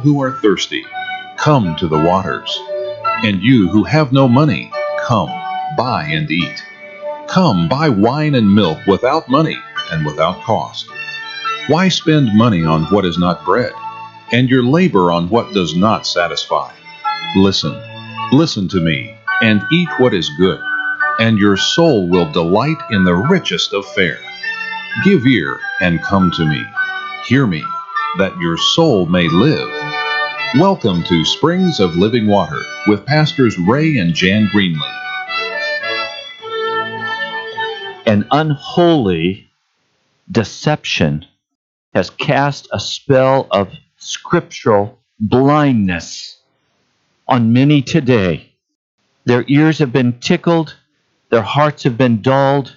who are thirsty, come to the waters. And you who have no money, come, buy and eat. Come, buy wine and milk without money and without cost. Why spend money on what is not bread, and your labor on what does not satisfy? Listen, listen to me, and eat what is good, and your soul will delight in the richest of fare. Give ear and come to me. Hear me, that your soul may live. Welcome to Springs of Living Water with Pastors Ray and Jan Greenlee. An unholy deception has cast a spell of scriptural blindness on many today. Their ears have been tickled, their hearts have been dulled,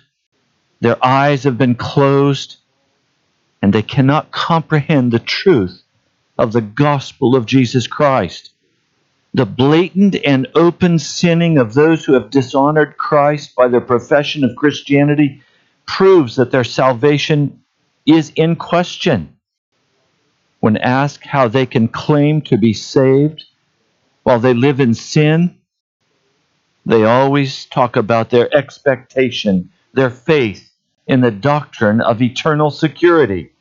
their eyes have been closed, and they cannot comprehend the truth of the gospel of Jesus Christ. The blatant and open sinning of those who have dishonored Christ by their profession of Christianity proves that their salvation is in question. When asked how they can claim to be saved while they live in sin, they always talk about their expectation, their faith in the doctrine of eternal security,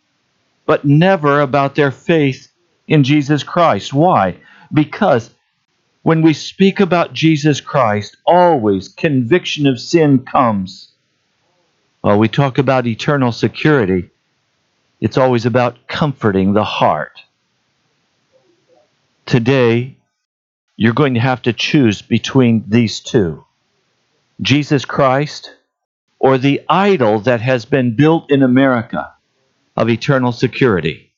but never about their faith in Jesus Christ. Why? Because when we speak about Jesus Christ, always conviction of sin comes. While we talk about eternal security, it's always about comforting the heart. Today, you're going to have to choose between these two Jesus Christ or the idol that has been built in America of eternal security.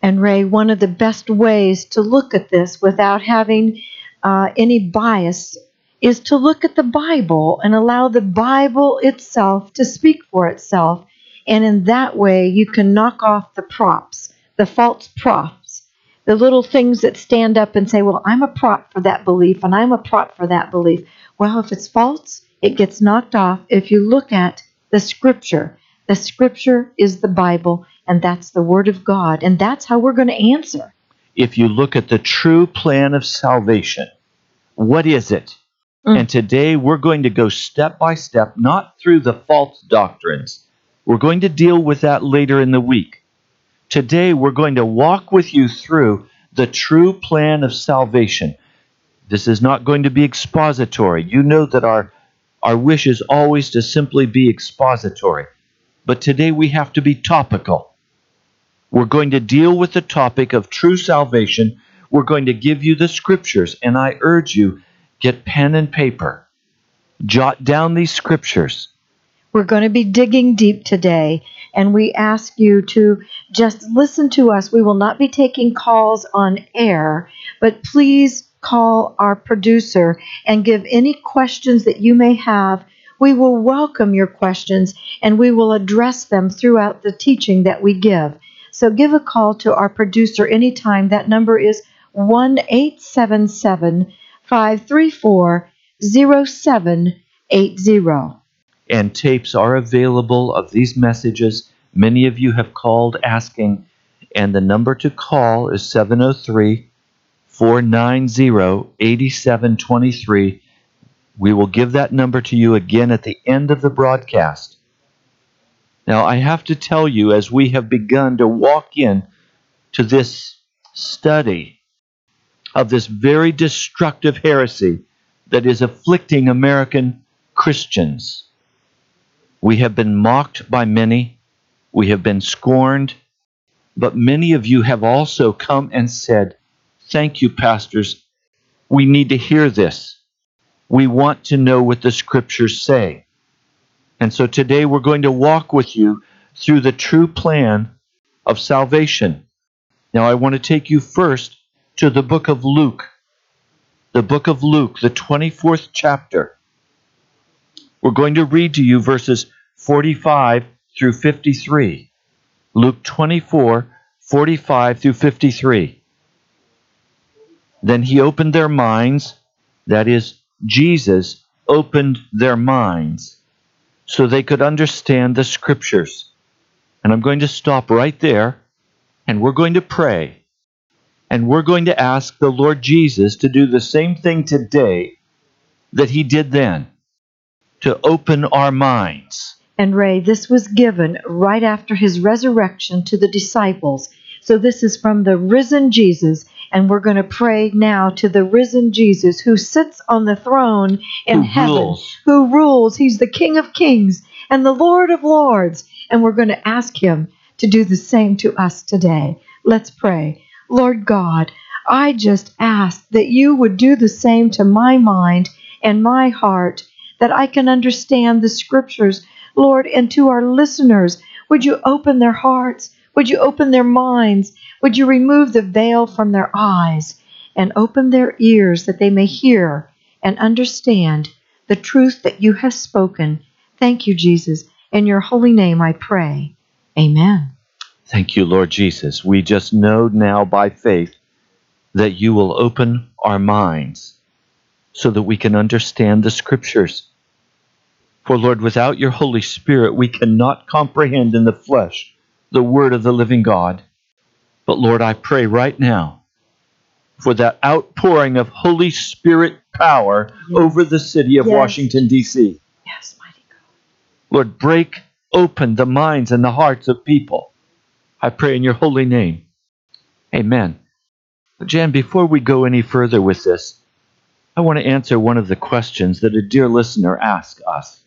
And Ray, one of the best ways to look at this without having uh, any bias is to look at the Bible and allow the Bible itself to speak for itself. And in that way, you can knock off the props, the false props, the little things that stand up and say, Well, I'm a prop for that belief, and I'm a prop for that belief. Well, if it's false, it gets knocked off if you look at the Scripture. The Scripture is the Bible, and that's the Word of God, and that's how we're going to answer. If you look at the true plan of salvation, what is it? Mm. And today we're going to go step by step, not through the false doctrines. We're going to deal with that later in the week. Today we're going to walk with you through the true plan of salvation. This is not going to be expository. You know that our, our wish is always to simply be expository. But today we have to be topical. We're going to deal with the topic of true salvation. We're going to give you the scriptures, and I urge you get pen and paper. Jot down these scriptures. We're going to be digging deep today, and we ask you to just listen to us. We will not be taking calls on air, but please call our producer and give any questions that you may have. We will welcome your questions and we will address them throughout the teaching that we give. So give a call to our producer anytime. That number is 1 877 534 0780. And tapes are available of these messages. Many of you have called asking, and the number to call is 703 490 8723. We will give that number to you again at the end of the broadcast. Now, I have to tell you, as we have begun to walk in to this study of this very destructive heresy that is afflicting American Christians, we have been mocked by many, we have been scorned, but many of you have also come and said, Thank you, pastors. We need to hear this. We want to know what the scriptures say. And so today we're going to walk with you through the true plan of salvation. Now, I want to take you first to the book of Luke. The book of Luke, the 24th chapter. We're going to read to you verses 45 through 53. Luke 24, 45 through 53. Then he opened their minds, that is, Jesus opened their minds so they could understand the scriptures. And I'm going to stop right there and we're going to pray. And we're going to ask the Lord Jesus to do the same thing today that he did then to open our minds. And Ray, this was given right after his resurrection to the disciples. So this is from the risen Jesus. And we're going to pray now to the risen Jesus who sits on the throne in Who heaven, rules. who rules. He's the King of kings and the Lord of lords. And we're going to ask him to do the same to us today. Let's pray. Lord God, I just ask that you would do the same to my mind and my heart, that I can understand the scriptures, Lord, and to our listeners. Would you open their hearts? Would you open their minds? Would you remove the veil from their eyes and open their ears that they may hear and understand the truth that you have spoken? Thank you, Jesus. In your holy name I pray. Amen. Thank you, Lord Jesus. We just know now by faith that you will open our minds so that we can understand the scriptures. For, Lord, without your Holy Spirit, we cannot comprehend in the flesh the word of the living God. But, Lord, I pray right now for that outpouring of Holy Spirit power Yes. over the city of Yes. Washington, D.C. Yes, mighty God. Lord, break open the minds and the hearts of people. I pray in your holy name. Amen. Jan, before we go any further with this, I want to answer one of the questions that a dear listener asked us.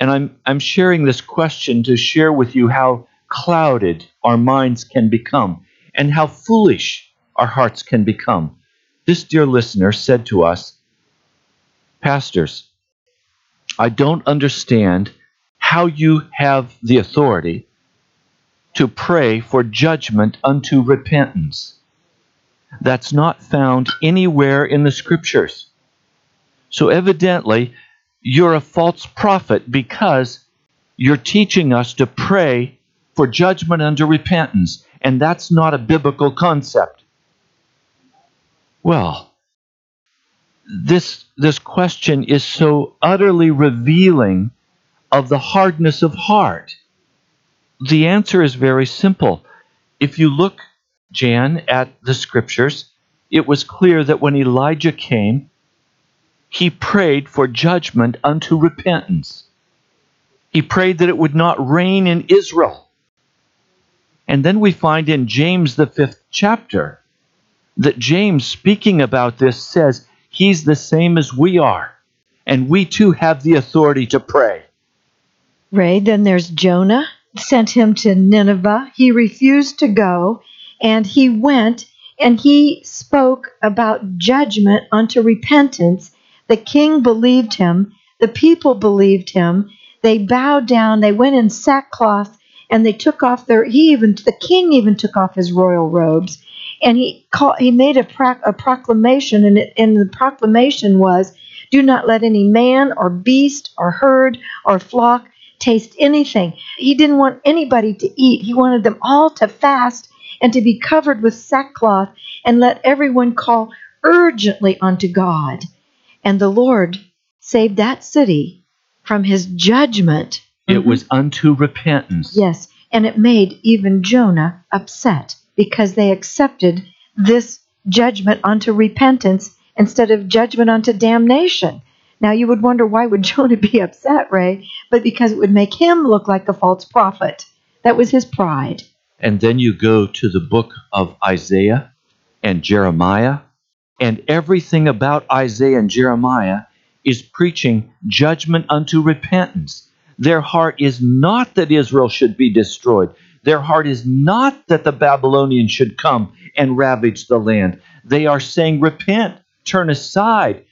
And I'm, I'm sharing this question to share with you how clouded our minds can become and how foolish our hearts can become. This dear listener said to us, Pastors, I don't understand how you have the authority to pray for judgment unto repentance. That's not found anywhere in the scriptures. So evidently, you're a false prophet because you're teaching us to pray for judgment unto repentance, and that's not a biblical concept. Well, this this question is so utterly revealing of the hardness of heart. The answer is very simple. If you look, Jan, at the scriptures, it was clear that when Elijah came, he prayed for judgment unto repentance. He prayed that it would not rain in Israel. And then we find in James, the fifth chapter, that James, speaking about this, says he's the same as we are, and we too have the authority to pray. Ray, then there's Jonah, sent him to Nineveh. He refused to go, and he went and he spoke about judgment unto repentance. The king believed him, the people believed him. They bowed down, they went in sackcloth, and they took off their he even the king even took off his royal robes and he called he made a, pro, a proclamation and, it, and the proclamation was do not let any man or beast or herd or flock taste anything. He didn't want anybody to eat. He wanted them all to fast and to be covered with sackcloth and let everyone call urgently unto God. And the Lord saved that city from his judgment. It mm-hmm. was unto repentance. Yes, and it made even Jonah upset because they accepted this judgment unto repentance instead of judgment unto damnation. Now you would wonder why would Jonah be upset, Ray? But because it would make him look like a false prophet. That was his pride. And then you go to the book of Isaiah and Jeremiah, and everything about Isaiah and Jeremiah is preaching judgment unto repentance. Their heart is not that Israel should be destroyed. Their heart is not that the Babylonians should come and ravage the land. They are saying, Repent, turn aside.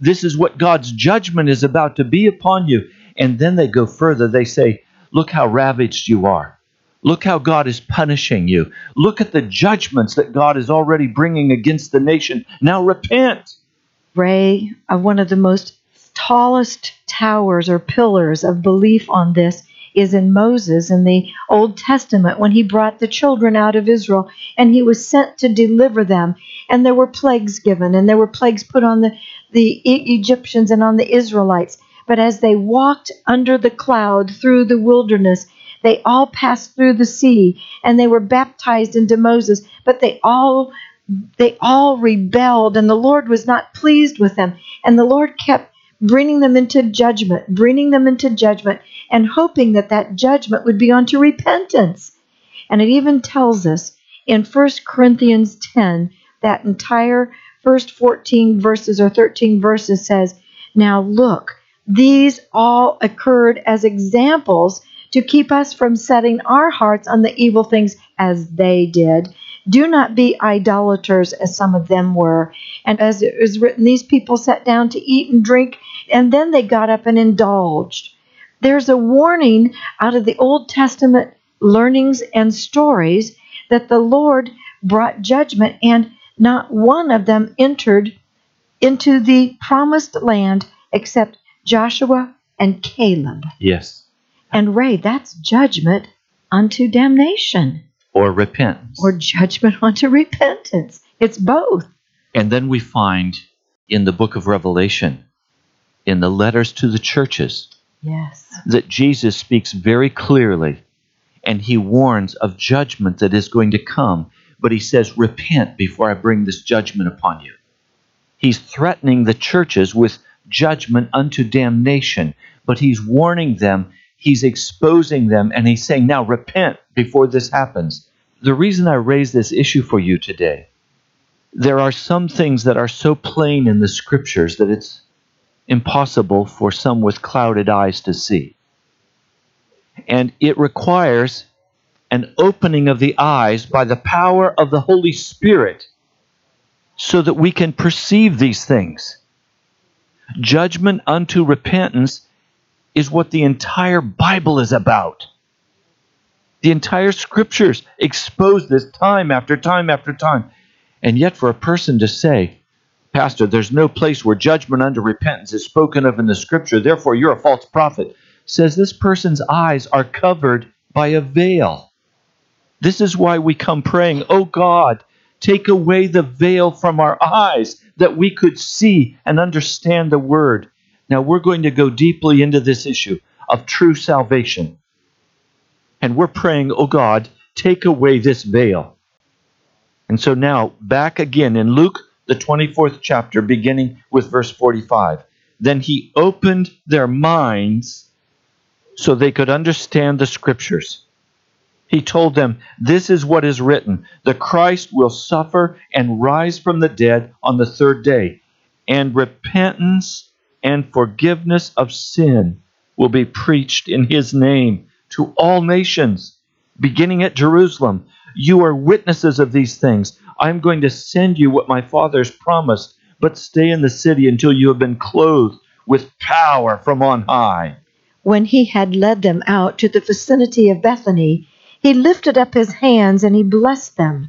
This is what God's judgment is about to be upon you. And then they go further. They say, Look how ravaged you are. Look how God is punishing you. Look at the judgments that God is already bringing against the nation. Now repent. Ray, one of the most tallest towers or pillars of belief on this is in Moses in the Old Testament when he brought the children out of Israel and he was sent to deliver them. And there were plagues given and there were plagues put on the, the Egyptians and on the Israelites. But as they walked under the cloud through the wilderness, they all passed through the sea and they were baptized into Moses, but they all they all rebelled and the Lord was not pleased with them. And the Lord kept bringing them into judgment, bringing them into judgment and hoping that that judgment would be unto repentance. And it even tells us in 1 Corinthians 10, that entire first 14 verses or 13 verses says, Now look, these all occurred as examples to keep us from setting our hearts on the evil things as they did. Do not be idolaters as some of them were. And as it is written, these people sat down to eat and drink, and then they got up and indulged. There's a warning out of the Old Testament learnings and stories that the Lord brought judgment, and not one of them entered into the promised land except Joshua and Caleb. Yes. And Ray, that's judgment unto damnation Or repentance. or judgment unto repentance. It's both. And then we find in the book of Revelation, in the letters to the churches, Yes. that Jesus speaks very clearly and he warns of judgment that is going to come. But he says, Repent before I bring this judgment upon you. He's threatening the churches with judgment unto damnation, but he's warning them, he's exposing them, and he's saying, Now repent before this happens. The reason I raise this issue for you today, there are some things that are so plain in the scriptures that it's impossible for some with clouded eyes to see. And it requires an opening of the eyes by the power of the Holy Spirit so that we can perceive these things. Judgment unto repentance is what the entire Bible is about. The entire scriptures expose this time after time after time. And yet, for a person to say, Pastor, there's no place where judgment under repentance is spoken of in the scripture, therefore you're a false prophet, says this person's eyes are covered by a veil. This is why we come praying, Oh God, take away the veil from our eyes that we could see and understand the word. Now we're going to go deeply into this issue of true salvation. And we're praying, Oh God, take away this veil. And so now, back again in Luke, the 24th chapter, beginning with verse 45. Then he opened their minds so they could understand the scriptures. He told them, This is what is written the Christ will suffer and rise from the dead on the third day, and repentance and forgiveness of sin will be preached in his name to all nations, beginning at Jerusalem. You are witnesses of these things. I'm going to send you what my father's promised, but stay in the city until you have been clothed with power from on high. When he had led them out to the vicinity of Bethany, he lifted up his hands and he blessed them.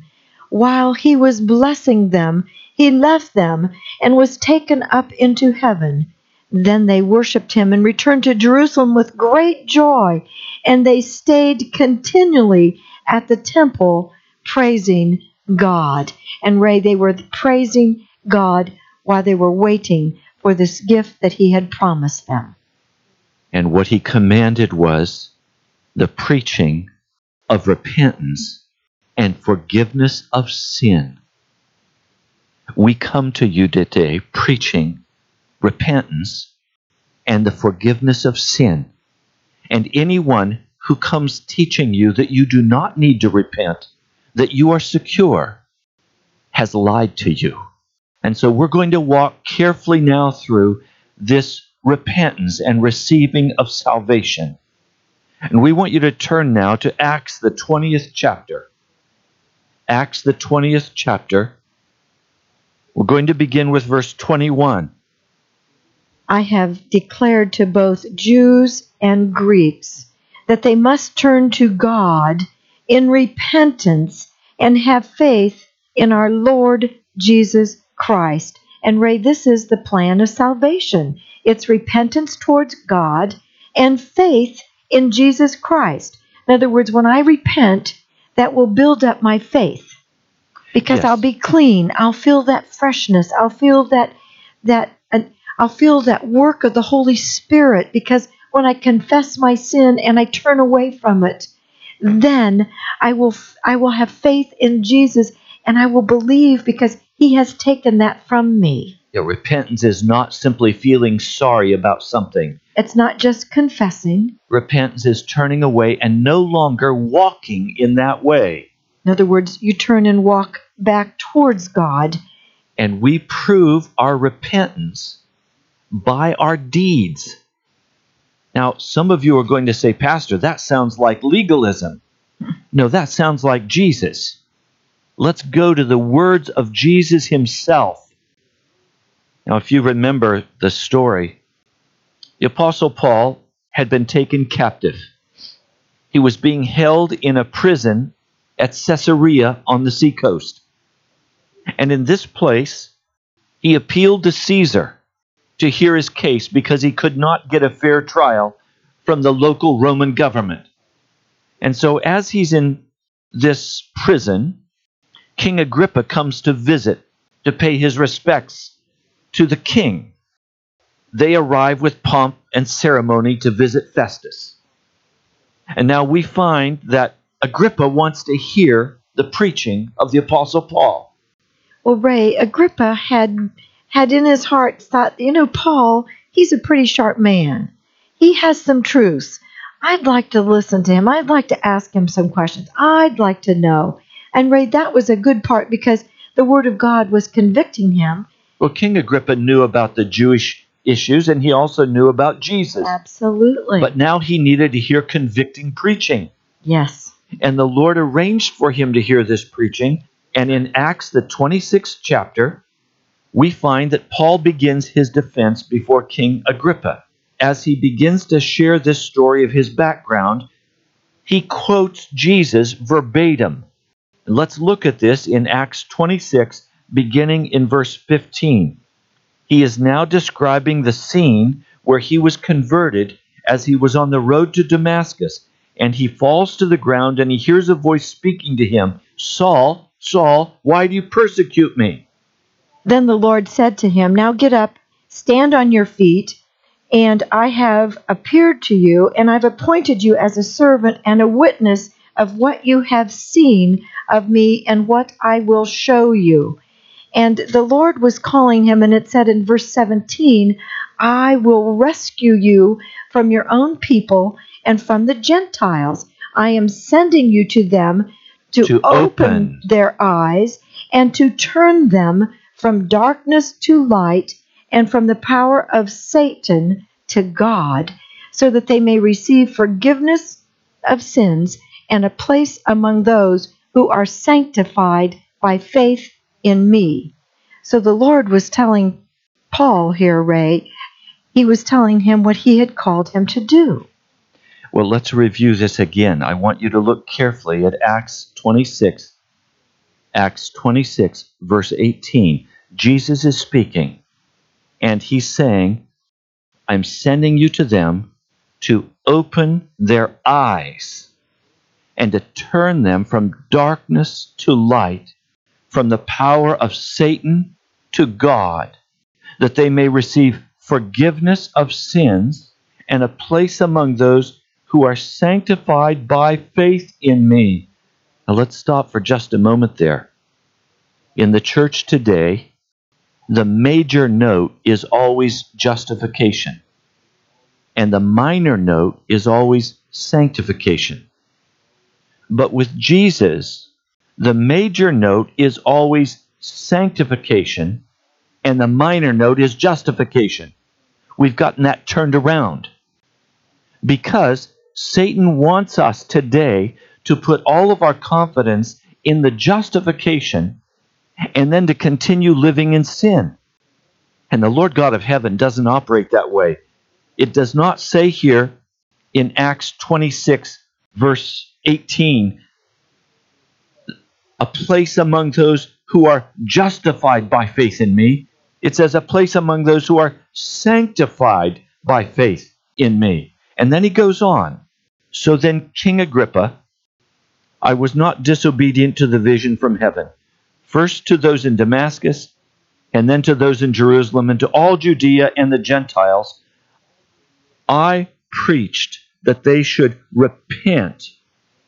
While he was blessing them, he left them and was taken up into heaven. Then they worshipped him and returned to Jerusalem with great joy, and they stayed continually at the temple praising God. And Ray, they were praising God while they were waiting for this gift that he had promised them. And what he commanded was the preaching of repentance and forgiveness of sin. We come to you today preaching repentance and the forgiveness of sin. And anyone who comes teaching you that you do not need to repent, that you are secure, has lied to you. And so we're going to walk carefully now through this repentance and receiving of salvation. And we want you to turn now to Acts, the 20th chapter. Acts, the 20th chapter. We're going to begin with verse 21. I have declared to both Jews and Greeks that they must turn to God in repentance and have faith in our Lord Jesus Christ. And Ray, this is the plan of salvation it's repentance towards God and faith in Jesus Christ. In other words, when I repent, that will build up my faith because Yes. I'll be clean. I'll feel that freshness. I'll feel that that uh, I'll feel that work of the Holy Spirit because when I confess my sin and I turn away from it, then I will I will have faith in Jesus and I will believe because he has taken that from me. Yeah, repentance is not simply feeling sorry about something. It's not just confessing. Repentance is turning away and no longer walking in that way. In other words, you turn and walk back towards God. And we prove our repentance by our deeds. Now, some of you are going to say, Pastor, that sounds like legalism. No, that sounds like Jesus. Let's go to the words of Jesus himself. Now, if you remember the story, the Apostle Paul had been taken captive. He was being held in a prison at Caesarea on the seacoast. And in this place, he appealed to Caesar to hear his case because he could not get a fair trial from the local Roman government. And so, as he's in this prison, King Agrippa comes to visit to pay his respects to the king. They arrive with pomp and ceremony to visit Festus. And now we find that Agrippa wants to hear the preaching of the Apostle Paul. Well, Ray, Agrippa had had in his heart thought, you know, Paul, he's a pretty sharp man. He has some truths. I'd like to listen to him. I'd like to ask him some questions. I'd like to know. And Ray, that was a good part because the Word of God was convicting him. Well, King Agrippa knew about the Jewish issues and he also knew about Jesus. Absolutely. But now he needed to hear convicting preaching. yes. And the Lord arranged for him to hear this preaching. And in Acts, the 26th chapter, we find that Paul begins his defense before King Agrippa. As he begins to share this story of his background, he quotes Jesus verbatim. Let's look at this in Acts 26, beginning in verse 15. He is now describing the scene where he was converted as he was on the road to Damascus, and he falls to the ground and he hears a voice speaking to him Saul, Saul, why do you persecute me? Then the Lord said to him, Now get up, stand on your feet, and I have appeared to you, and I've appointed you as a servant and a witness of what you have seen of me and what I will show you. And the Lord was calling him, and it said in verse 17, I will rescue you from your own people and from the Gentiles. I am sending you to them to, To open open. their eyes and to turn them from darkness to light and from the power of Satan to God, so that they may receive forgiveness of sins and a place among those who are sanctified by faith in me. So the Lord was telling Paul here, Ray, he was telling him what he had called him to do. Well, let's review this again. I want you to look carefully at Acts 26. Acts 26, verse 18. Jesus is speaking, and he's saying, I'm sending you to them to open their eyes and to turn them from darkness to light, from the power of Satan to God, that they may receive forgiveness of sins and a place among those who are sanctified by faith in me. Now let's stop for just a moment there. In the church today, the major note is always justification, and the minor note is always sanctification. But with Jesus, the major note is always sanctification, and the minor note is justification. We've gotten that turned around because Satan wants us today to put all of our confidence in the justification and then to continue living in sin. And the Lord God of heaven doesn't operate that way. It does not say here in Acts 26, verse 18, a place among those who are justified by faith in me. It says a place among those who are sanctified by faith in me. And then he goes on. So then, King Agrippa, I was not disobedient to the vision from heaven, first to those in Damascus, and then to those in Jerusalem and to all Judea and the Gentiles, I preached that they should repent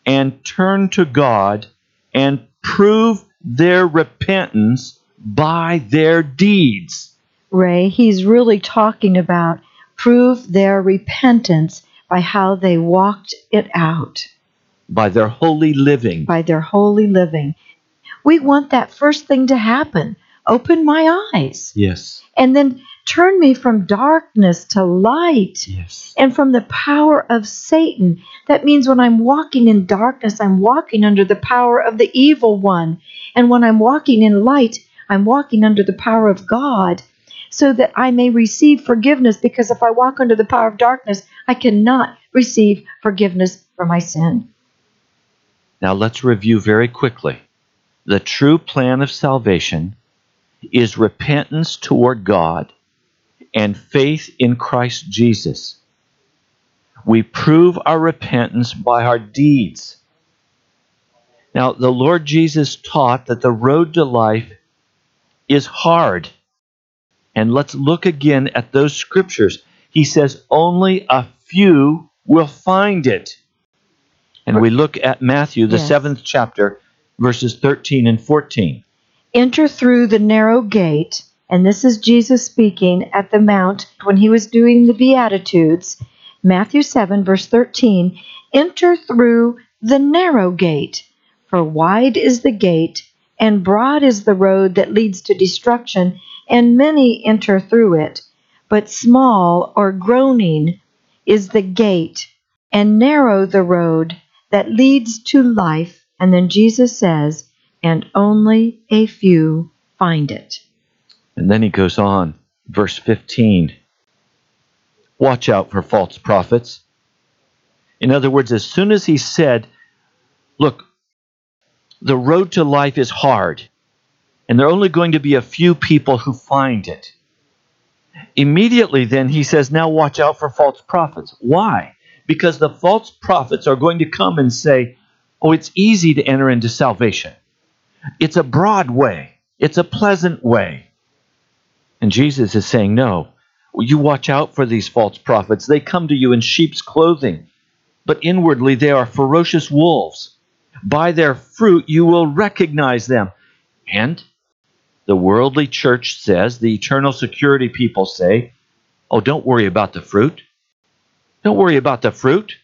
and turn to God and prove their repentance by their deeds. Ray, he's really talking about prove their repentance by how they walked it out, by their holy living. by their holy living. We want that first thing to happen. Open my eyes. Yes. And then turn me from darkness to light Yes. and from the power of Satan. That means when I'm walking in darkness, I'm walking under the power of the evil one. And when I'm walking in light, I'm walking under the power of God so that I may receive forgiveness. Because if I walk under the power of darkness, I cannot receive forgiveness for my sin. Now let's review very quickly. The true plan of salvation is repentance toward God and faith in Christ Jesus. We prove our repentance by our deeds. Now, the Lord Jesus taught that the road to life is hard. And let's look again at those scriptures. He says, Only a few will find it. And we look at Matthew, the Yes. seventh chapter, verses 13 and 14. enter through the narrow gate, and this is Jesus speaking at the Mount when he was doing the Beatitudes. Matthew 7, verse 13 Enter through the narrow gate, for wide is the gate, and broad is the road that leads to destruction, and many enter through it. But small or groaning is the gate, and narrow the road that leads to life. And then Jesus says, and only a few find it. And then he goes on, verse 15. Watch out for false prophets. In other words, as soon as he said, Look, the road to life is hard, and there are only going to be a few people who find it. Immediately, then, he says, Now watch out for false prophets. Why? Because the false prophets are going to come and say, Oh, it's easy to enter into salvation. It's a broad way, it's a pleasant way. And Jesus is saying, No, you watch out for these false prophets. They come to you in sheep's clothing, but inwardly they are ferocious wolves. By their fruit you will recognize them. And the worldly church says, the eternal security people say, Oh, don't worry about the fruit. Don't worry about the fruit.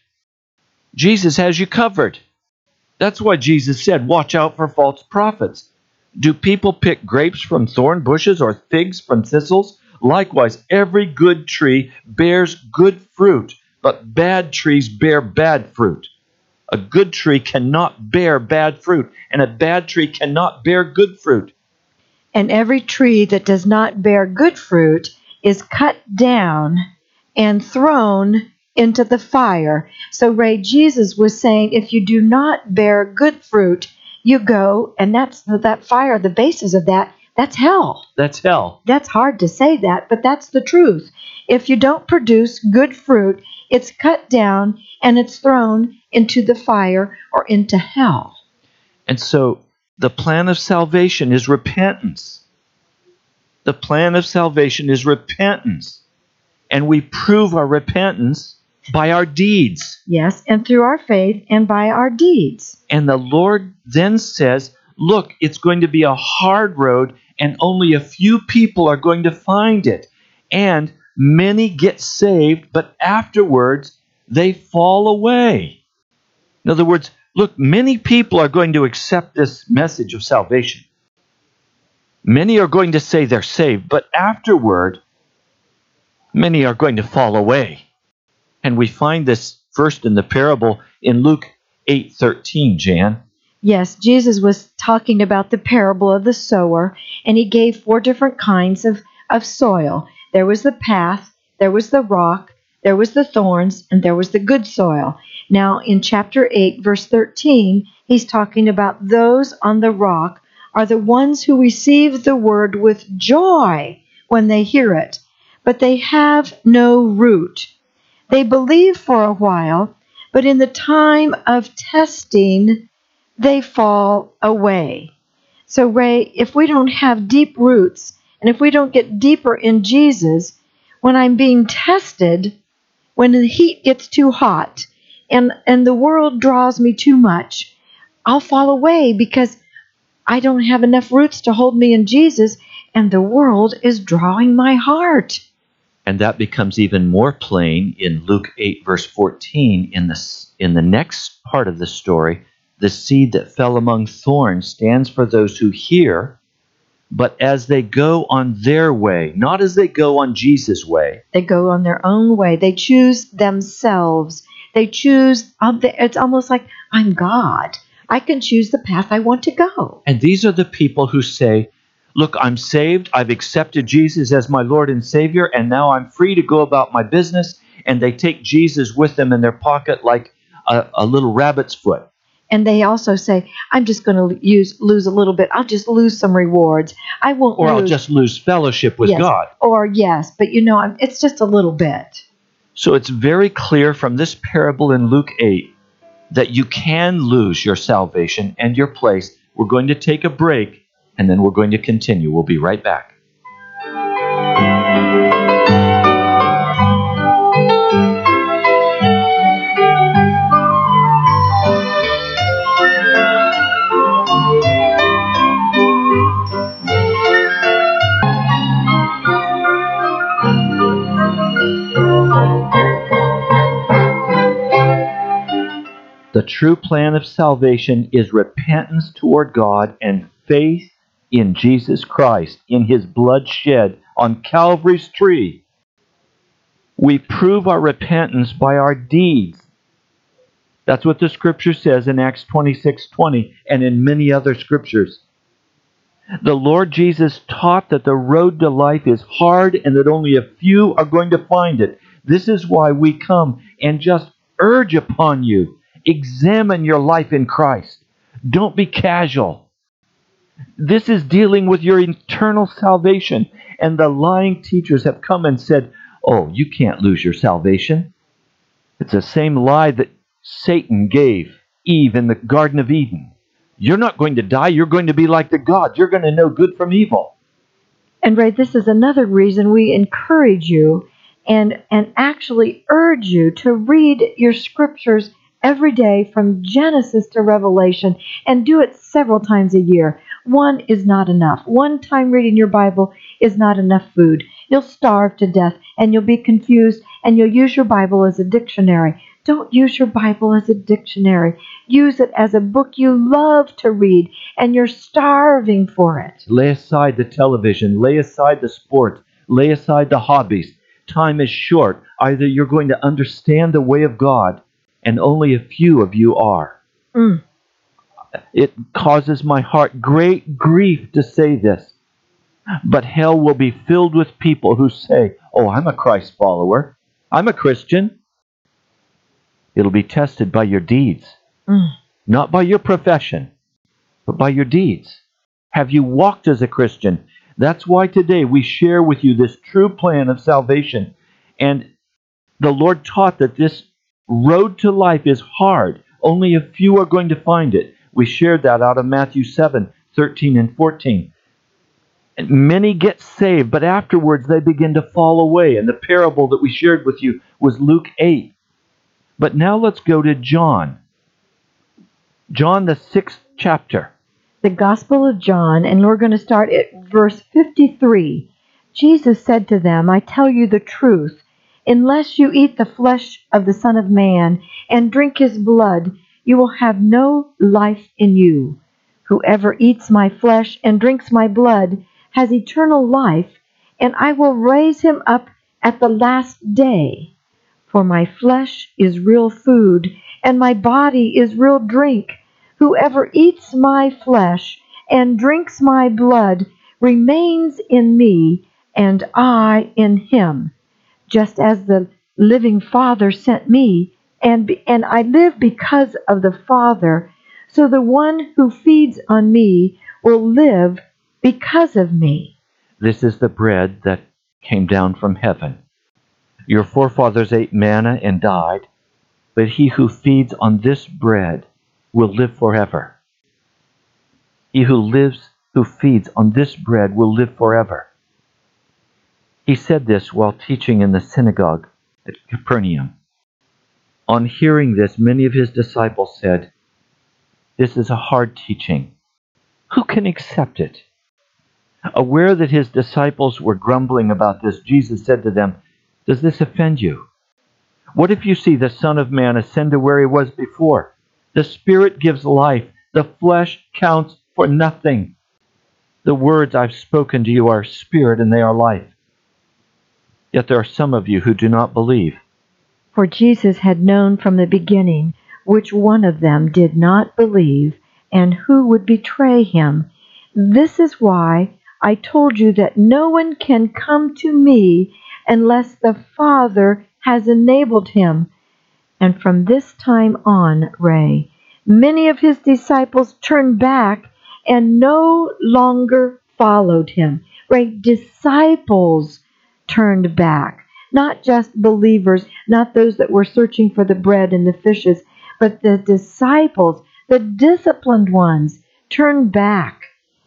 Jesus has you covered. That's why Jesus said, Watch out for false prophets. Do people pick grapes from thorn bushes or figs from thistles? Likewise, every good tree bears good fruit, but bad trees bear bad fruit. A good tree cannot bear bad fruit, and a bad tree cannot bear good fruit. And every tree that does not bear good fruit is cut down and thrown into the fire. So, Ray, Jesus was saying, if you do not bear good fruit, you go, and that's that fire, the basis of that, that's hell. That's hell. That's hard to say that, but that's the truth. If you don't produce good fruit, it's cut down and it's thrown into the fire or into hell. And so the plan of salvation is repentance. The plan of salvation is repentance. And we prove our repentance by our deeds. Yes, and through our faith and by our deeds. And the Lord then says, Look, it's going to be a hard road, and only a few people are going to find it. And many get saved, but afterwards they fall away. In other words, look, many people are going to accept this message of salvation. Many are going to say they're saved, but afterward, many are going to fall away. And we find this first in the parable in Luke 8:13, Jan. Yes, Jesus was talking about the parable of the sower, and he gave four different kinds of, of soil. There was the path, there was the rock, there was the thorns, and there was the good soil. Now, in chapter 8, verse 13, he's talking about those on the rock are the ones who receive the word with joy when they hear it, but they have no root. They believe for a while, but in the time of testing, they fall away. So, Ray, if we don't have deep roots And if we don't get deeper in Jesus, when I'm being tested, when the heat gets too hot and, and the world draws me too much, I'll fall away because I don't have enough roots to hold me in Jesus, and the world is drawing my heart. And that becomes even more plain in Luke 8, verse 14. In the, in the next part of the story, the seed that fell among thorns stands for those who hear, but as they go on their way, not as they go on Jesus' way. They go on their own way. They choose themselves. They choose, um, it's almost like, I'm God. I can choose the path I want to go. And these are the people who say, Look, I'm saved. I've accepted Jesus as my Lord and Savior, and now I'm free to go about my business. And they take Jesus with them in their pocket like a, a little rabbit's foot. And they also say, I'm just going to use lose a little bit. I'll just lose some rewards. I won't Or lose. I'll just lose fellowship with Yes. God. Or yes, but you know, I'm, it's just a little bit. So it's very clear from this parable in Luke 8 that you can lose your salvation and your place. We're going to take a break and then we're going to continue. We'll be right back. The true plan of salvation is repentance toward God and faith in Jesus Christ, in his blood shed on Calvary's tree. We prove our repentance by our deeds. That's what the scripture says in Acts 26 20 and in many other scriptures. The Lord Jesus taught that the road to life is hard and that only a few are going to find it. This is why we come and just urge upon you examine your life in Christ. Don't be casual. This is dealing with your eternal salvation. And the lying teachers have come and said, Oh, you can't lose your salvation. It's the same lie that Satan gave Eve in the Garden of Eden. You're not going to die. You're going to be like the God. You're going to know good from evil. And Ray, this is another reason we encourage you and and actually urge you to read your scriptures every day from Genesis to Revelation and do it several times a year. One is not enough. One time reading your Bible is not enough food. You'll starve to death and you'll be confused and you'll use your Bible as a dictionary. Don't use your Bible as a dictionary. Use it as a book you love to read and you're starving for it. Lay aside the television, lay aside the sport, lay aside the hobbies. Time is short. Either you're going to understand the way of God, and only a few of you are. Mm. It causes my heart great grief to say this, but hell will be filled with people who say, Oh, I'm a Christ follower, I'm a Christian. It'll be tested by your deeds, Mm. not by your profession, but by your deeds. Have you walked as a Christian? That's why today we share with you this true plan of salvation. And the Lord taught that this road to life is hard. Only a few are going to find it. We shared that out of Matthew 7 13 and 14. And many get saved, but afterwards they begin to fall away. And the parable that we shared with you was Luke 8. But now let's go to John. John, the sixth chapter. the Gospel of John, and we're going to start at verse 53. Jesus said to them, I tell you the truth, unless you eat the flesh of the Son of Man and drink his blood, you will have no life in you. Whoever eats my flesh and drinks my blood has eternal life, and I will raise him up at the last day. For my flesh is real food, and my body is real drink. Whoever eats my flesh and drinks my blood remains in me, and I in him. Just as the living Father sent me, and, and I live because of the Father, so the one who feeds on me will live because of me. This is the bread that came down from heaven. Your forefathers ate manna and died, but he who feeds on this bread will live forever. He who lives, who feeds on this bread will live forever. He said this while teaching in the synagogue at Capernaum. On hearing this, many of his disciples said, This is a hard teaching. Who can accept it? Aware that his disciples were grumbling about this, Jesus said to them, Does this offend you? What if you see the Son of Man ascend to where he was before? The Spirit gives life, the flesh counts for nothing. The words I've spoken to you are spirit and they are life. Yet there are some of you who do not believe. For Jesus had known from the beginning which one of them did not believe and who would betray him. This is why I told you that no one can come to me unless the Father has enabled him. And from this time on, Ray, many of his disciples turned back and no longer followed him. Right? Disciples turned back. Not just believers, not those that were searching for the bread and the fishes, but the disciples, the disciplined ones, turned back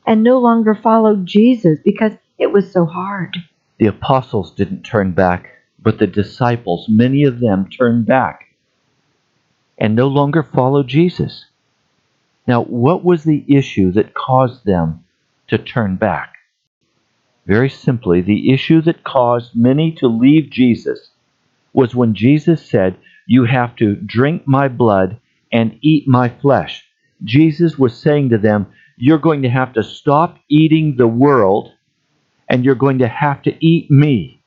and no longer followed Jesus because it was so hard. The apostles didn't turn back, but the disciples, many of them turned back and no longer followed Jesus. Now, what was the issue that caused them to turn back? Very simply, the issue that caused many to leave Jesus was when Jesus said, You have to drink my blood and eat my flesh. Jesus was saying to them, You're going to have to stop eating the world and you're going to have to eat me.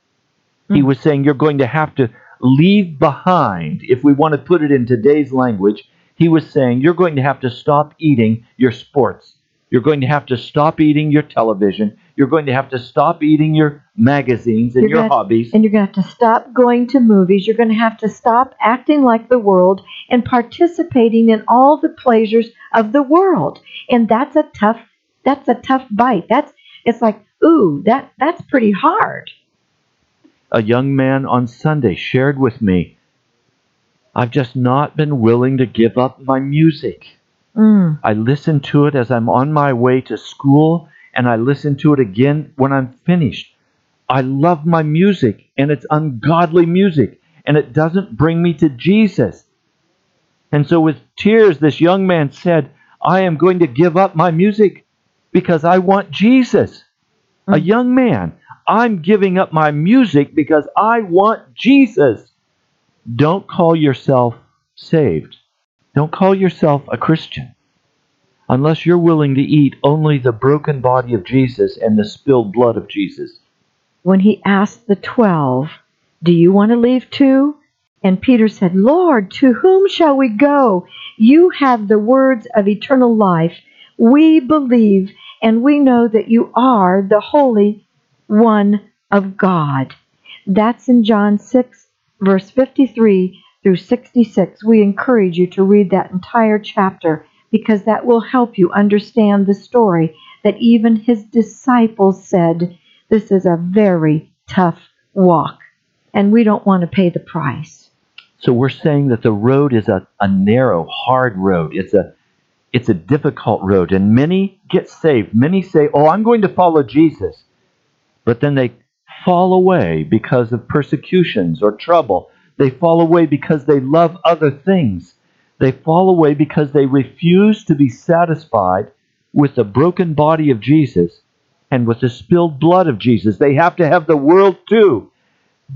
Mm-hmm. He hmm. was saying, You're going to have to leave behind, if we want to put it in today's language, he was saying, You're going to have to stop eating your sports. You're going to have to stop eating your television. You're going to have to stop eating your magazines and you're your hobbies. and you're going to have to stop going to movies. You're going to have to stop acting like the world and participating in all the pleasures of the world. And that's a tough that's a tough bite. That's it's like, ooh, that that's pretty hard. A young man on Sunday shared with me I've just not been willing to give up my music. Mm. I listen to it as I'm on my way to school, and I listen to it again when I'm finished. I love my music, and it's ungodly music, and it doesn't bring me to Jesus. And so, with tears, this young man said, I am going to give up my music because I want Jesus. Mm. A young man, I'm giving up my music because I want Jesus. Don't call yourself saved. Don't call yourself a Christian unless you're willing to eat only the broken body of Jesus and the spilled blood of Jesus. When he asked the twelve, Do you want to leave too? And Peter said, Lord, to whom shall we go? You have the words of eternal life. We believe and we know that you are the Holy One of God. That's in John 6, verse 53 through 66, we encourage you to read that entire chapter because that will help you understand the story that even his disciples said, This is a very tough walk, and we don't want to pay the price. So we're saying that the road is a, a narrow, hard road. It's a it's a difficult road, and many get saved. Many say, Oh, I'm going to follow Jesus. But then they fall away because of persecutions or trouble. They fall away because they love other things. They fall away because they refuse to be satisfied with the broken body of Jesus and with the spilled blood of Jesus. They have to have the world too.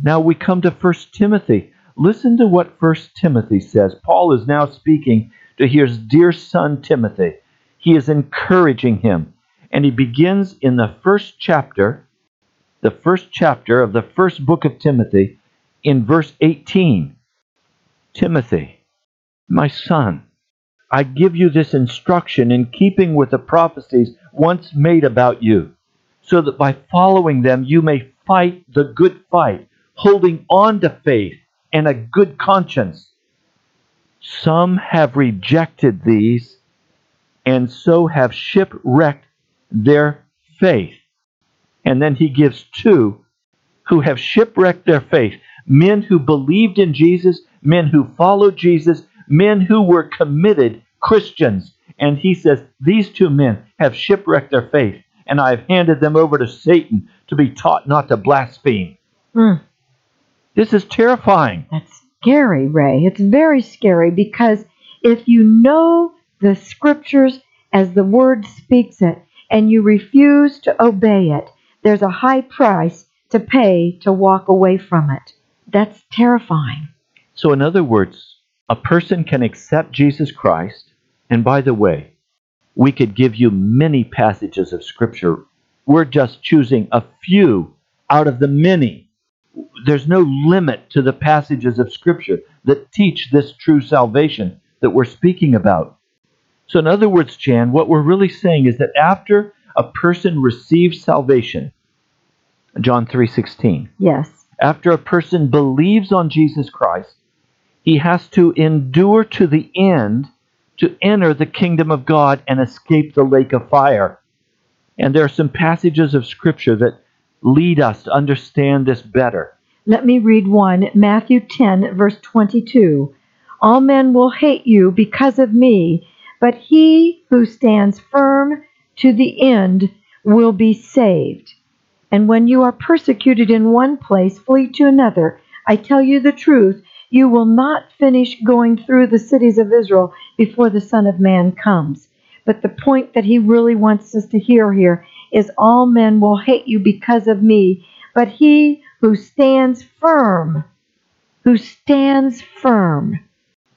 Now we come to 1 Timothy. Listen to what 1 Timothy says. Paul is now speaking to his dear son Timothy. He is encouraging him. And he begins in the first chapter the first chapter of the first book of Timothy, in verse 18. Timothy, my son, I give you this instruction in keeping with the prophecies once made about you, so that by following them you may fight the good fight, holding on to faith and a good conscience. Some have rejected these, and so have shipwrecked their faith. And then he gives two who have shipwrecked their faith men who believed in Jesus, men who followed Jesus, men who were committed Christians. And he says, These two men have shipwrecked their faith, and I have handed them over to Satan to be taught not to blaspheme. Mm, This is terrifying. that's scary, Ray. It's very scary because if you know the scriptures as the word speaks it and you refuse to obey it, there's a high price to pay to walk away from it. That's terrifying. So, in other words, a person can accept Jesus Christ, and by the way, we could give you many passages of Scripture. We're just choosing a few out of the many. There's no limit to the passages of Scripture that teach this true salvation that we're speaking about. So, in other words, Jan, what we're really saying is that after a person receives salvation, John 3:16, Yes. after a person believes on Jesus Christ, he has to endure to the end to enter the kingdom of God and escape the lake of fire. And there are some passages of Scripture that lead us to understand this better. Let me read one Matthew 10, verse 22. All men will hate you because of me, but he who stands firm to the end will be saved. And when you are persecuted in one place, flee to another. I tell you the truth, you will not finish going through the cities of Israel before the Son of Man comes. But the point that he really wants us to hear here is all men will hate you because of me, but he who stands firm, who stands firm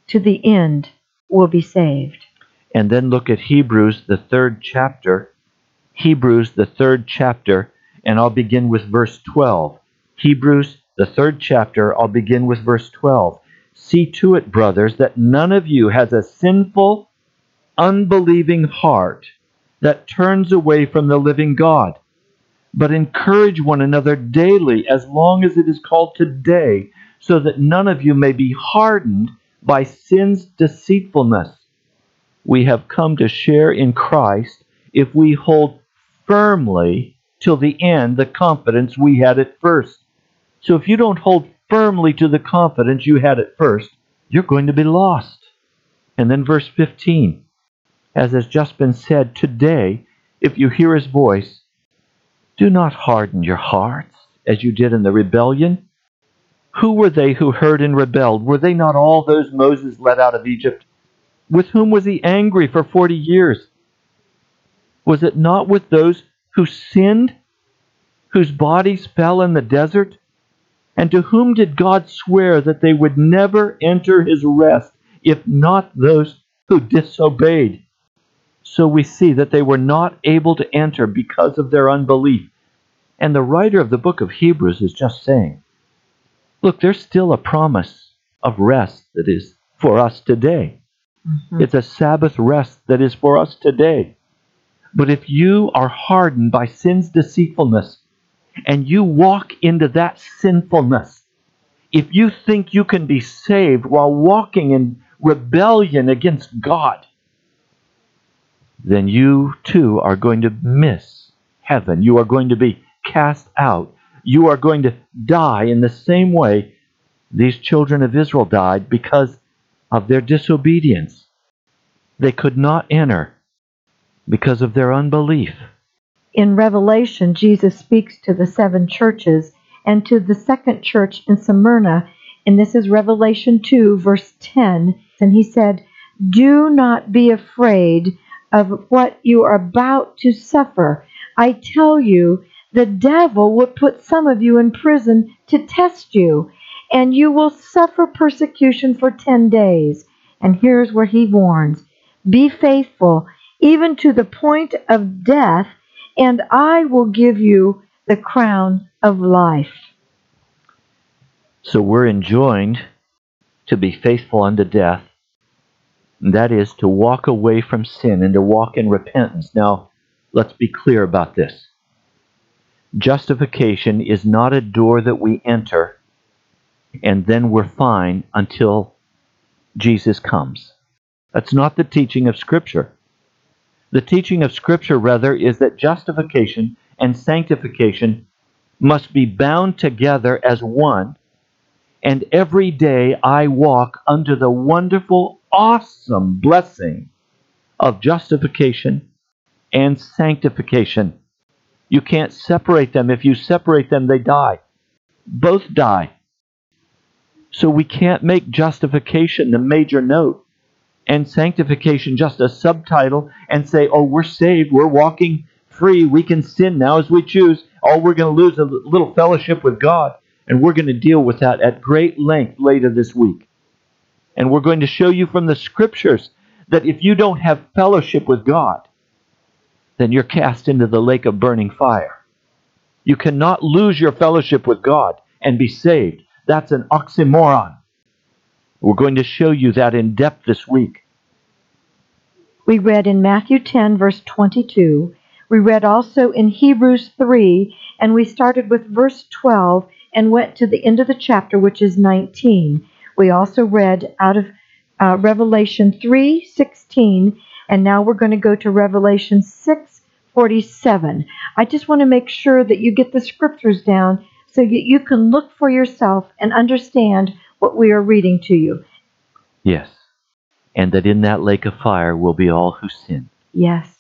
to the end will be saved. And then look at Hebrews, the third chapter. Hebrews, the third chapter, and I'll begin with verse 12. Hebrews, the third chapter, I'll begin with verse 12. See to it, brothers, that none of you has a sinful, unbelieving heart that turns away from the living God, but encourage one another daily as long as it is called today, so that none of you may be hardened by sin's deceitfulness. We have come to share in Christ if we hold firmly till the end the confidence we had at first. So if you don't hold firmly to the confidence you had at first, you're going to be lost. And then verse 15, as has just been said, today, if you hear his voice, do not harden your hearts as you did in the rebellion. Who were they who heard and rebelled? Were they not all those Moses led out of Egypt? With whom was he angry for forty years? Was it not with those who sinned, whose bodies fell in the desert? And to whom did God swear that they would never enter his rest, if not those who disobeyed? So we see that they were not able to enter because of their unbelief. And the writer of the book of Hebrews is just saying, look, there's still a promise of rest that is for us today. Mm-hmm. It's a Sabbath rest that is for us today. But if you are hardened by sin's deceitfulness and you walk into that sinfulness, if you think you can be saved while walking in rebellion against God, then you too are going to miss heaven. You are going to be cast out. You are going to die in the same way these children of Israel died because of their disobedience. They could not enter because of their unbelief. In Revelation, Jesus speaks to the seven churches and to the second church in Smyrna, and this is Revelation 2, verse 10. And he said, Do not be afraid of what you are about to suffer. I tell you, the devil will put some of you in prison to test you, and you will suffer persecution for 10 days. And here's where he warns Be faithful, even to the point of death, and I will give you the crown of life. So we're enjoined to be faithful unto death. That is to walk away from sin and to walk in repentance. Now, let's be clear about this. Justification is not a door that we enter and then we're fine until Jesus comes. That's not the teaching of Scripture. The teaching of Scripture, rather, is that justification and sanctification must be bound together as one, and every day I walk under the wonderful, awesome blessing of justification and sanctification. You can't separate them. If you separate them, they die. Both die. So we can't make justification the major note and sanctification just a subtitle and say, oh, we're saved, we're walking free, we can sin now as we choose. All we're going to lose a little fellowship with God. And we're going to deal with that at great length later this week. And we're going to show you from the scriptures that if you don't have fellowship with God, then you're cast into the lake of burning fire. You cannot lose your fellowship with God and be saved. That's an oxymoron. We're going to show you that in depth this week. We read in Matthew 10, verse 22. We read also in Hebrews 3, and we started with verse 12 and went to the end of the chapter, which is 19. We also read out of uh, Revelation 3, 16, and now we're going to go to Revelation 6, 47. I just want to make sure that you get the scriptures down so that you can look for yourself and understand what we are reading to you. Yes. And that in that lake of fire will be all who sin. Yes.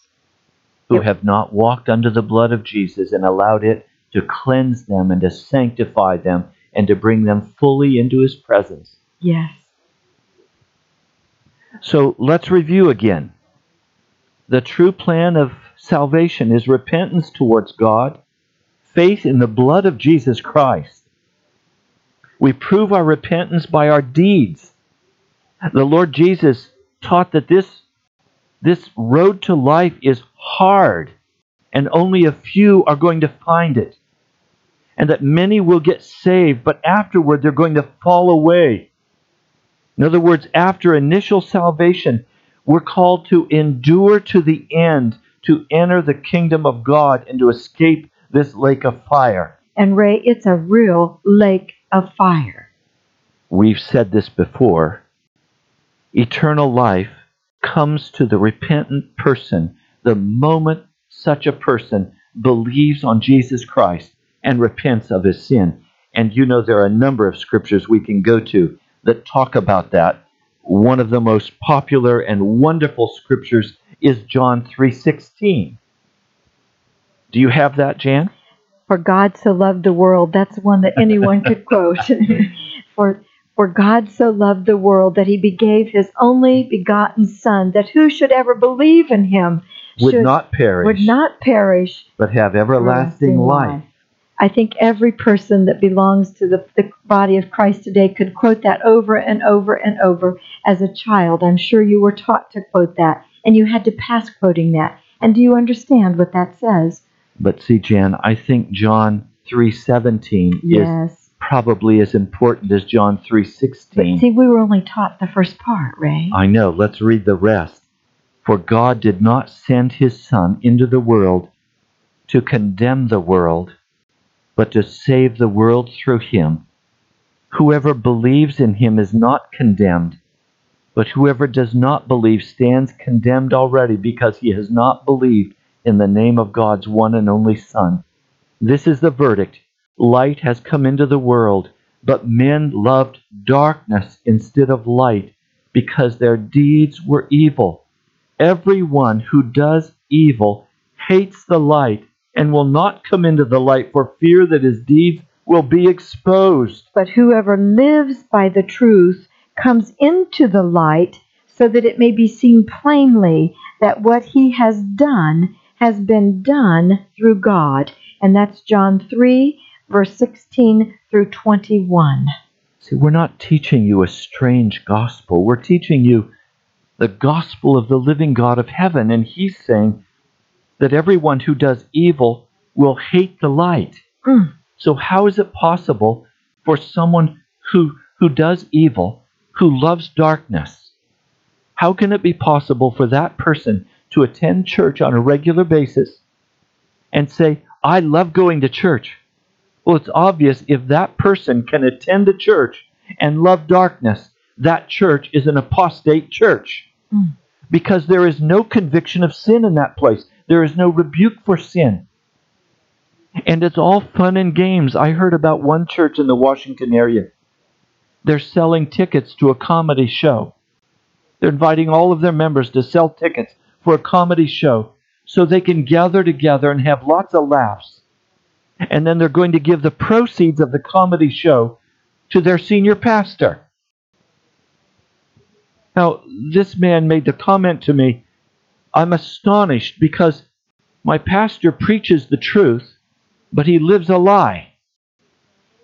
Who Yep. have not walked under the blood of Jesus and allowed it to cleanse them and to sanctify them and to bring them fully into his presence. Yes. So let's review again. The true plan of salvation is repentance towards God, faith in the blood of Jesus Christ. We prove our repentance by our deeds. The Lord Jesus taught that this, this road to life is hard, and only a few are going to find it. And that many will get saved, but afterward they're going to fall away. In other words, after initial salvation, we're called to endure to the end to enter the kingdom of God and to escape this lake of fire. And Ray, it's a real lake of fire. We've said this before. Eternal life comes to the repentant person the moment such a person believes on Jesus Christ and repents of his sin. And you know there are a number of scriptures we can go to that talk about that. One of the most popular and wonderful scriptures is John 3:16. Do you have that, Jan? For God so loved the world, that's one that anyone could quote. for for God so loved the world that he gave his only begotten son that who should ever believe in him Would should, not perish, would not perish but have everlasting life. I think every person that belongs to the, the body of Christ today could quote that over and over and over as a child. I'm sure you were taught to quote that, and you had to pass quoting that. And do you understand what that says? But see, Jan, I think John 3:17 is probably as important as John But 3:16. see, we were only taught the first part, Ray. I know. Let's read the rest. For God did not send his son into the world to condemn the world, but to save the world through him. Whoever believes in him is not condemned, but whoever does not believe stands condemned already because he has not believed in the name of God's one and only Son. This is the verdict. Light has come into the world, but men loved darkness instead of light because their deeds were evil. Everyone who does evil hates the light and will not come into the light for fear that his deeds will be exposed. But whoever lives by the truth comes into the light so that it may be seen plainly that what he has done has been done through God. And that's John 3, verse 16 through 21. See, we're not teaching you a strange gospel. We're teaching you the gospel of the living God of heaven. And he's saying that everyone who does evil will hate the light. Mm. So, how is it possible for someone who, who does evil, who loves darkness, how can it be possible for that person to attend church on a regular basis and say, I love going to church? Well, it's obvious if that person can attend a church and love darkness, that church is an apostate church. Mm. Because there is no conviction of sin in that place, there is no rebuke for sin. And it's all fun and games. I heard about one church in the Washington area. They're selling tickets to a comedy show. They're inviting all of their members to sell tickets for a comedy show so they can gather together and have lots of laughs. And then they're going to give the proceeds of the comedy show to their senior pastor. Now, this man made the comment to me I'm astonished because my pastor preaches the truth, but he lives a lie.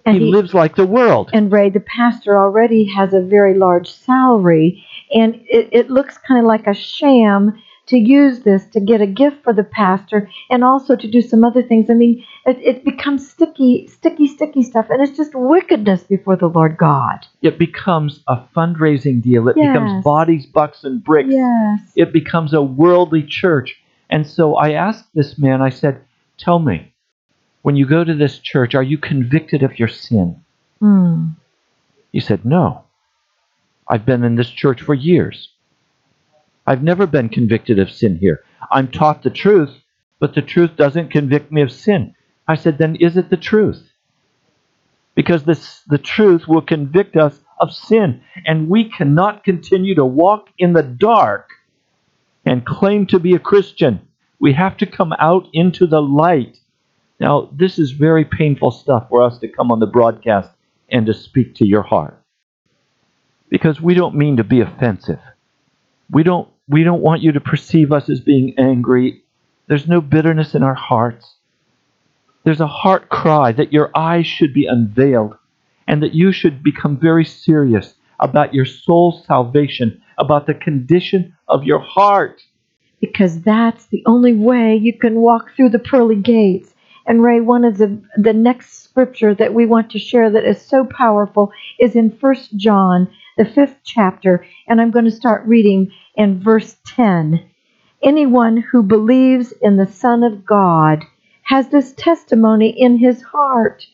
He, he- lives like the world. And Ray, the pastor already has a very large salary, and it, it looks kind of like a sham to use this to get a gift for the pastor and also to do some other things. I mean, it, it becomes sticky, sticky, sticky stuff, and it's just wickedness before the Lord God. It becomes a fundraising deal. It Yes. becomes bodies, bucks, and bricks. Yes. It becomes a worldly church. And so I asked this man, I said, Tell me, when you go to this church, are you convicted of your sin? Hmm. He said, No. I've been in this church for years. I've never been convicted of sin here. I'm taught the truth, but the truth doesn't convict me of sin. I said, Then is it the truth? Because this, the truth will convict us of sin, and we cannot continue to walk in the dark and claim to be a Christian. We have to come out into the light. Now, this is very painful stuff for us to come on the broadcast and to speak to your heart. Because we don't mean to be offensive. We don't we don't want you to perceive us as being angry. There's no bitterness in our hearts. There's a heart cry that your eyes should be unveiled and that you should become very serious about your soul's salvation, about the condition of your heart. because that's the only way you can walk through the pearly gates. And Ray, one of the the next scripture that we want to share that is so powerful is in First John, the fifth chapter, and I'm going to start reading in verse 10. Anyone who believes in the Son of God has this testimony in his heart.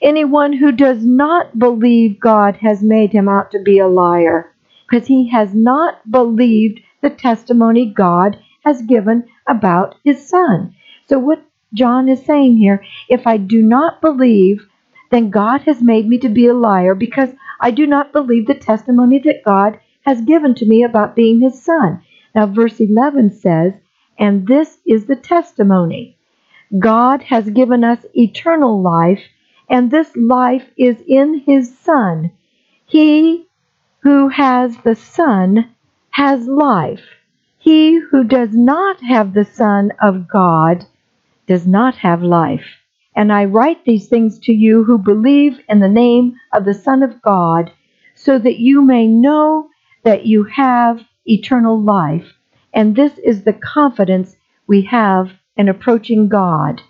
Anyone who does not believe God has made him out to be a liar, because he has not believed the testimony God has given about his son. So, what John is saying here if I do not believe, then God has made me to be a liar because I do not believe the testimony that God has given to me about being his son. Now, verse 11 says, And this is the testimony God has given us eternal life, and this life is in his Son. He who has the Son has life. He who does not have the Son of God does not have life. And I write these things to you who believe in the name of the Son of God, so that you may know that you have eternal life. And this is the confidence we have in approaching God,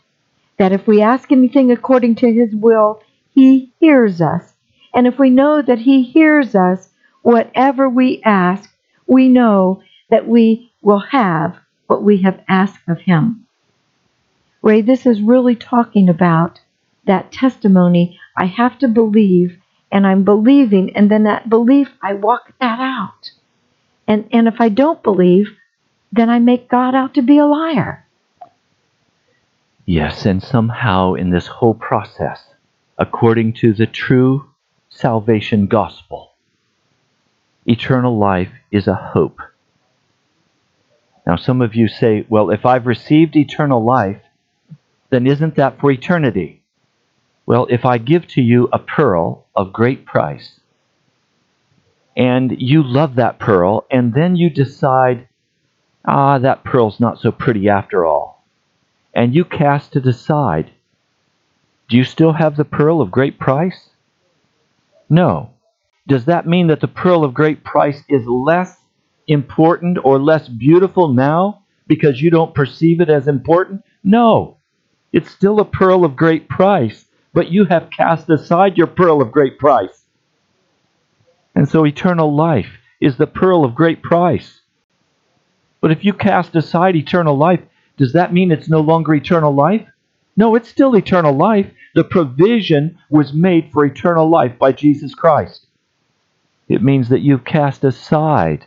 that if we ask anything according to his will, he hears us. And if we know that he hears us, whatever we ask, we know that we will have what we have asked of him. Ray, this is really talking about that testimony. I have to believe, and I'm believing, and then that belief, I walk that out. And, and if I don't believe, then I make God out to be a liar. Yes, and somehow in this whole process, according to the true salvation gospel, eternal life is a hope. Now, some of you say, well, if I've received eternal life, then isn't that for eternity? Well, if I give to you a pearl of great price, and you love that pearl, and then you decide, ah, that pearl's not so pretty after all, and you cast it aside, do you still have the pearl of great price? No. Does that mean that the pearl of great price is less important or less beautiful now because you don't perceive it as important? No. It's still a pearl of great price, but you have cast aside your pearl of great price. And so eternal life is the pearl of great price. But if you cast aside eternal life, does that mean it's no longer eternal life? No, it's still eternal life. The provision was made for eternal life by Jesus Christ. It means that you've cast aside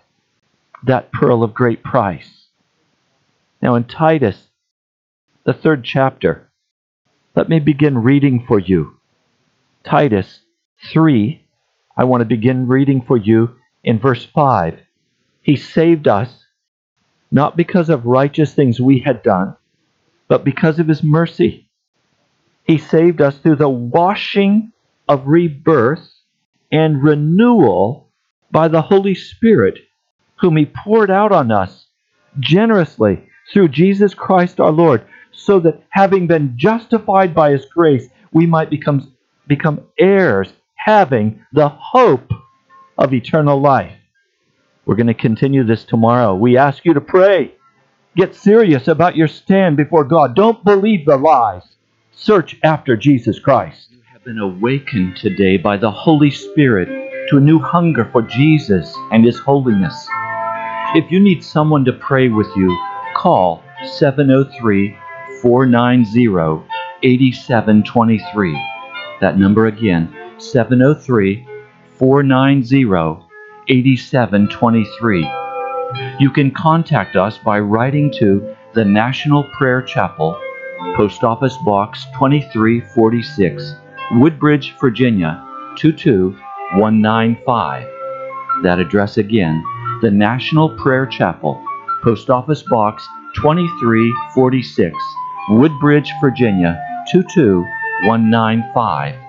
that pearl of great price. Now, in Titus, the third chapter, let me begin reading for you. Titus 3, I want to begin reading for you in verse 5. He saved us not because of righteous things we had done, but because of his mercy. He saved us through the washing of rebirth and renewal by the Holy Spirit, whom he poured out on us generously through Jesus Christ our Lord, so that having been justified by his grace, we might become, become heirs, having the hope of eternal life. We're going to continue this tomorrow. We ask you to pray. Get serious about your stand before God. Don't believe the lies. Search after Jesus Christ. You have been awakened today by the Holy Spirit to a new hunger for Jesus and His holiness. If you need someone to pray with you, call 703 490 8723. That number again, 703 490 8723. You can contact us by writing to the National Prayer Chapel, Post Office Box 2346, Woodbridge, Virginia 22195. That address again, the National Prayer Chapel, Post Office Box 2346, Woodbridge, Virginia 22195